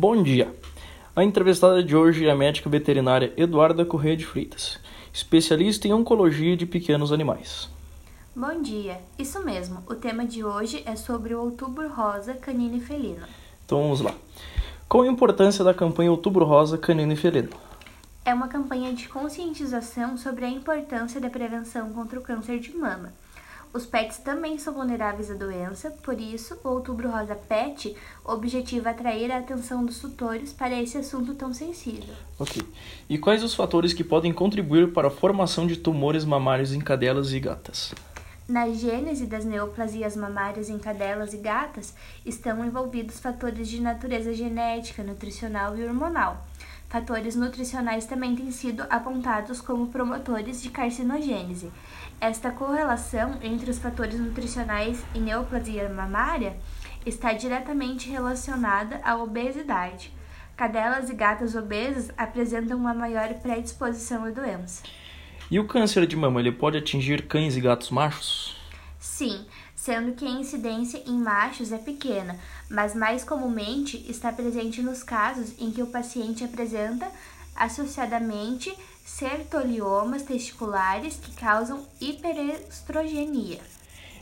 Bom dia. A entrevistada de hoje é a médica veterinária Eduarda Corrêa de Freitas, especialista em oncologia de pequenos animais. Bom dia. Isso mesmo. O tema de hoje é sobre o Outubro Rosa Canino e Felino. Então vamos lá. Qual a importância da campanha Outubro Rosa Canino e Felino? É uma campanha de conscientização sobre a importância da prevenção contra o câncer de mama. Os pets também são vulneráveis à doença, por isso, o Outubro Rosa Pet objetiva atrair a atenção dos tutores para esse assunto tão sensível. Ok. E quais os fatores que podem contribuir para a formação de tumores mamários em cadelas e gatas? Na gênese das neoplasias mamárias em cadelas e gatas estão envolvidos fatores de natureza genética, nutricional e hormonal. Fatores nutricionais também têm sido apontados como promotores de carcinogênese. Esta correlação entre os fatores nutricionais e neoplasia mamária está diretamente relacionada à obesidade. Cadelas e gatas obesas apresentam uma maior predisposição à doença. E o câncer de mama, ele pode atingir cães e gatos machos? Sim, sendo que a incidência em machos é pequena, mas mais comumente está presente nos casos em que o paciente apresenta associadamente sertoliomas testiculares que causam hiperestrogenia.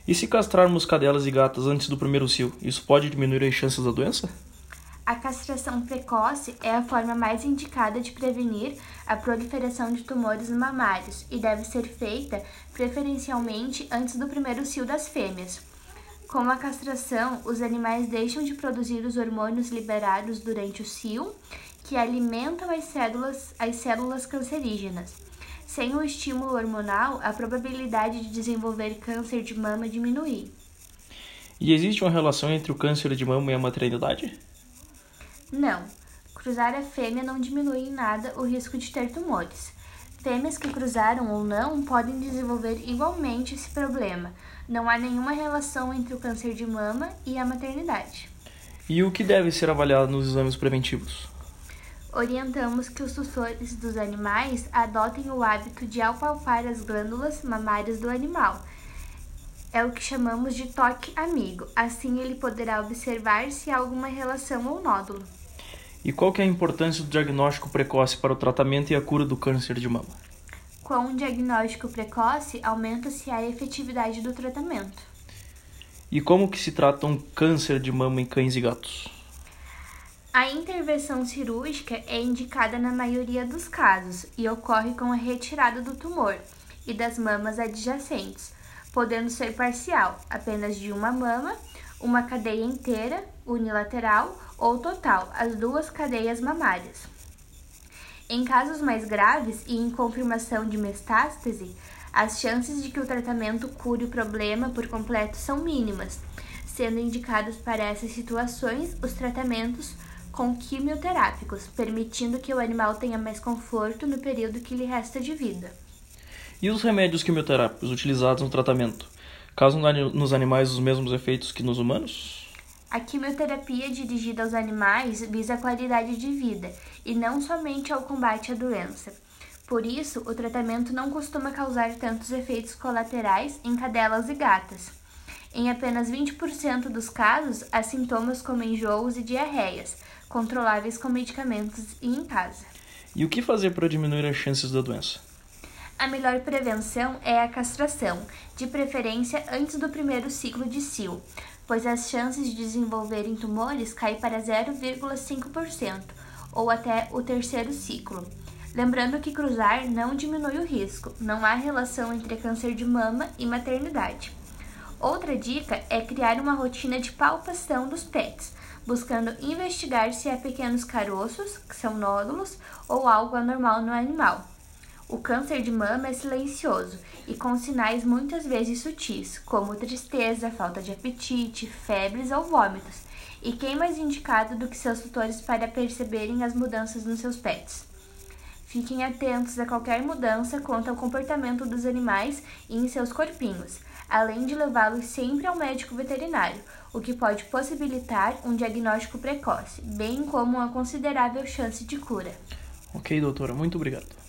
E se castrarmos cadelas e gatas antes do primeiro cio, isso pode diminuir as chances da doença? A castração precoce é a forma mais indicada de prevenir a proliferação de tumores mamários e deve ser feita preferencialmente antes do primeiro cio das fêmeas. Com a castração, os animais deixam de produzir os hormônios liberados durante o cio, que alimentam as células, as células cancerígenas. Sem o estímulo hormonal, a probabilidade de desenvolver câncer de mama diminui. E existe uma relação entre o câncer de mama e a maternidade? Não, cruzar a fêmea não diminui em nada o risco de ter tumores. Fêmeas que cruzaram ou não podem desenvolver igualmente esse problema. Não há nenhuma relação entre o câncer de mama e a maternidade. E o que deve ser avaliado nos exames preventivos? Orientamos que os tutores dos animais adotem o hábito de apalpar as glândulas mamárias do animal. É o que chamamos de toque amigo. Assim ele poderá observar se há alguma relação ou nódulo. E qual que é a importância do diagnóstico precoce para o tratamento e a cura do câncer de mama? Com um diagnóstico precoce, aumenta-se a efetividade do tratamento. E como que se trata um câncer de mama em cães e gatos? A intervenção cirúrgica é indicada na maioria dos casos e ocorre com a retirada do tumor e das mamas adjacentes, podendo ser parcial, apenas de uma mama, uma cadeia inteira, unilateral ou total, as duas cadeias mamárias. Em casos mais graves e em confirmação de metástase, as chances de que o tratamento cure o problema por completo são mínimas, sendo indicados para essas situações os tratamentos com quimioterápicos, permitindo que o animal tenha mais conforto no período que lhe resta de vida. E os remédios quimioterápicos utilizados no tratamento causam nos animais os mesmos efeitos que nos humanos? A quimioterapia dirigida aos animais visa a qualidade de vida e não somente ao combate à doença. Por isso, o tratamento não costuma causar tantos efeitos colaterais em cadelas e gatas. Em apenas 20% dos casos, há sintomas como enjoos e diarreias, controláveis com medicamentos e em casa. E o que fazer para diminuir as chances da doença? A melhor prevenção é a castração, de preferência antes do primeiro ciclo de cio, pois as chances de desenvolverem tumores caem para 0,5% ou até o terceiro ciclo. Lembrando que cruzar não diminui o risco, não há relação entre câncer de mama e maternidade. Outra dica é criar uma rotina de palpação dos pets, buscando investigar se há pequenos caroços, que são nódulos, ou algo anormal no animal. O câncer de mama é silencioso e com sinais muitas vezes sutis, como tristeza, falta de apetite, febres ou vômitos. E quem mais indicado do que seus tutores para perceberem as mudanças nos seus pets? Fiquem atentos a qualquer mudança quanto ao comportamento dos animais e em seus corpinhos, além de levá-los sempre ao médico veterinário, o que pode possibilitar um diagnóstico precoce, bem como uma considerável chance de cura. Ok, doutora, muito obrigado.